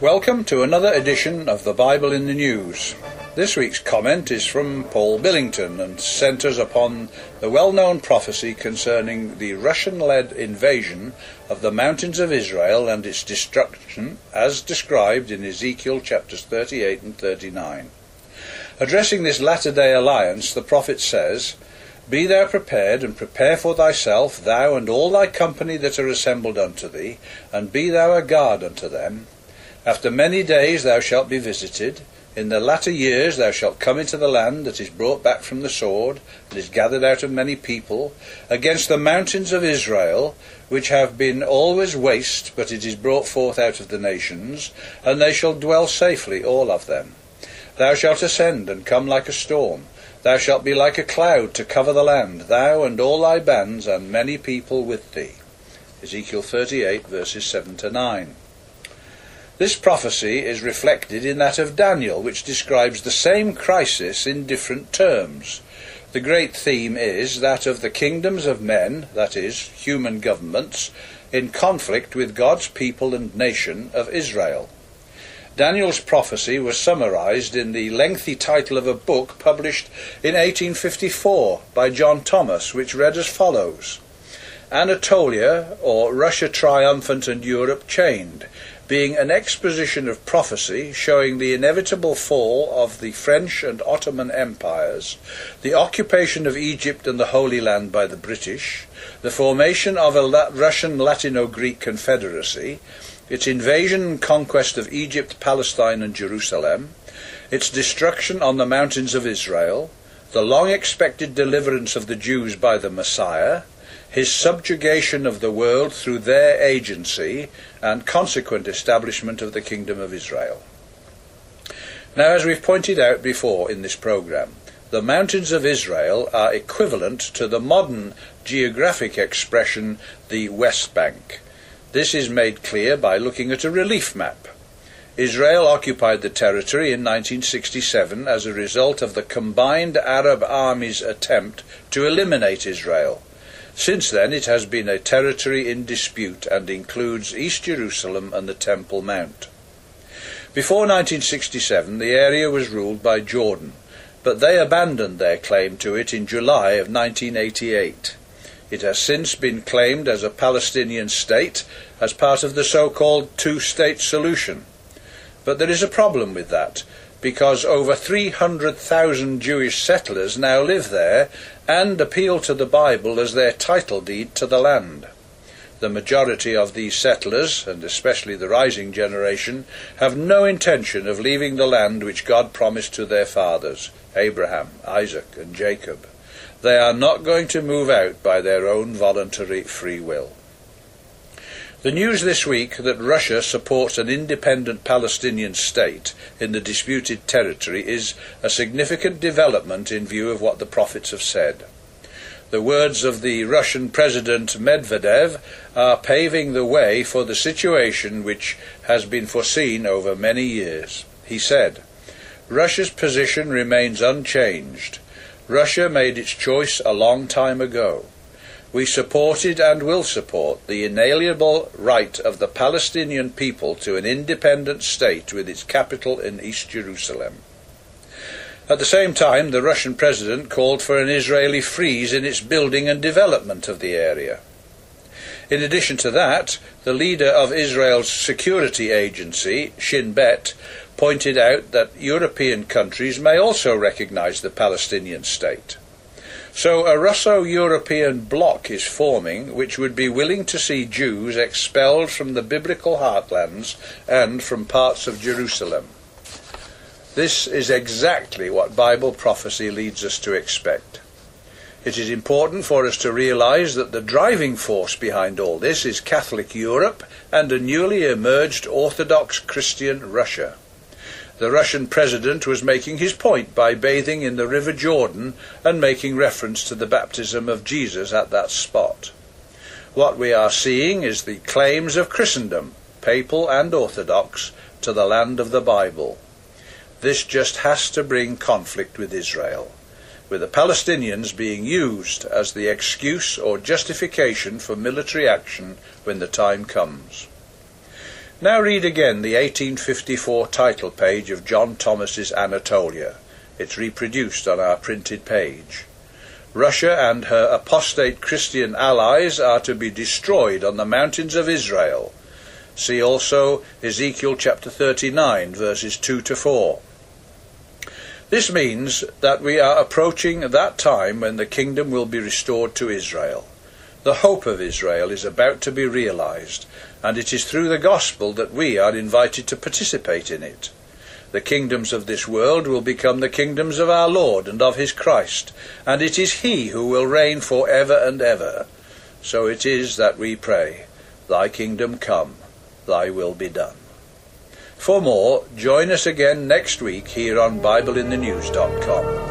Welcome to another edition of the Bible in the News. This week's comment is from Paul Billington and centres upon the well known prophecy concerning the Russian led invasion of the mountains of Israel and its destruction as described in Ezekiel chapters 38 and 39. Addressing this latter day alliance, the prophet says, Be thou prepared, and prepare for thyself, thou and all thy company that are assembled unto thee, and be thou a guard unto them after many days thou shalt be visited. In the latter years thou shalt come into the land that is brought back from the sword, that is gathered out of many people, against the mountains of Israel, which have been always waste, but it is brought forth out of the nations, and they shall dwell safely, all of them. Thou shalt ascend and come like a storm. Thou shalt be like a cloud to cover the land, thou and all thy bands, and many people with thee. Ezekiel 38, verses 7 to 9. This prophecy is reflected in that of Daniel, which describes the same crisis in different terms. The great theme is that of the kingdoms of men, that is, human governments, in conflict with God's people and nation of Israel. Daniel's prophecy was summarized in the lengthy title of a book published in 1854 by John Thomas, which read as follows Anatolia, or Russia triumphant and Europe chained, being an exposition of prophecy showing the inevitable fall of the French and Ottoman empires, the occupation of Egypt and the Holy Land by the British, the formation of a La- Russian Latino Greek confederacy, its invasion and conquest of Egypt, Palestine, and Jerusalem, its destruction on the mountains of Israel, the long expected deliverance of the Jews by the Messiah, his subjugation of the world through their agency and consequent establishment of the Kingdom of Israel. Now, as we've pointed out before in this program, the mountains of Israel are equivalent to the modern geographic expression, the West Bank. This is made clear by looking at a relief map. Israel occupied the territory in 1967 as a result of the combined Arab armies' attempt to eliminate Israel. Since then, it has been a territory in dispute and includes East Jerusalem and the Temple Mount. Before 1967, the area was ruled by Jordan, but they abandoned their claim to it in July of 1988. It has since been claimed as a Palestinian state as part of the so called two state solution. But there is a problem with that, because over 300,000 Jewish settlers now live there and appeal to the Bible as their title deed to the land. The majority of these settlers, and especially the rising generation, have no intention of leaving the land which God promised to their fathers, Abraham, Isaac, and Jacob. They are not going to move out by their own voluntary free will. The news this week that Russia supports an independent Palestinian state in the disputed territory is a significant development in view of what the prophets have said. The words of the Russian President Medvedev are paving the way for the situation which has been foreseen over many years. He said, Russia's position remains unchanged. Russia made its choice a long time ago we supported and will support the inalienable right of the Palestinian people to an independent state with its capital in East Jerusalem. At the same time, the Russian president called for an Israeli freeze in its building and development of the area. In addition to that, the leader of Israel's security agency, Shin Bet, pointed out that European countries may also recognize the Palestinian state. So a Russo European bloc is forming which would be willing to see Jews expelled from the biblical heartlands and from parts of Jerusalem. This is exactly what Bible prophecy leads us to expect. It is important for us to realize that the driving force behind all this is Catholic Europe and a newly emerged Orthodox Christian Russia. The Russian president was making his point by bathing in the River Jordan and making reference to the baptism of Jesus at that spot. What we are seeing is the claims of Christendom, papal and orthodox, to the land of the Bible. This just has to bring conflict with Israel, with the Palestinians being used as the excuse or justification for military action when the time comes. Now read again the 1854 title page of John Thomas's Anatolia. It's reproduced on our printed page. Russia and her apostate Christian allies are to be destroyed on the mountains of Israel. See also Ezekiel chapter 39, verses 2 to 4. This means that we are approaching that time when the kingdom will be restored to Israel. The hope of Israel is about to be realized, and it is through the gospel that we are invited to participate in it. The kingdoms of this world will become the kingdoms of our Lord and of his Christ, and it is he who will reign for ever and ever. So it is that we pray, Thy kingdom come, Thy will be done. For more, join us again next week here on BibleInTheNews.com.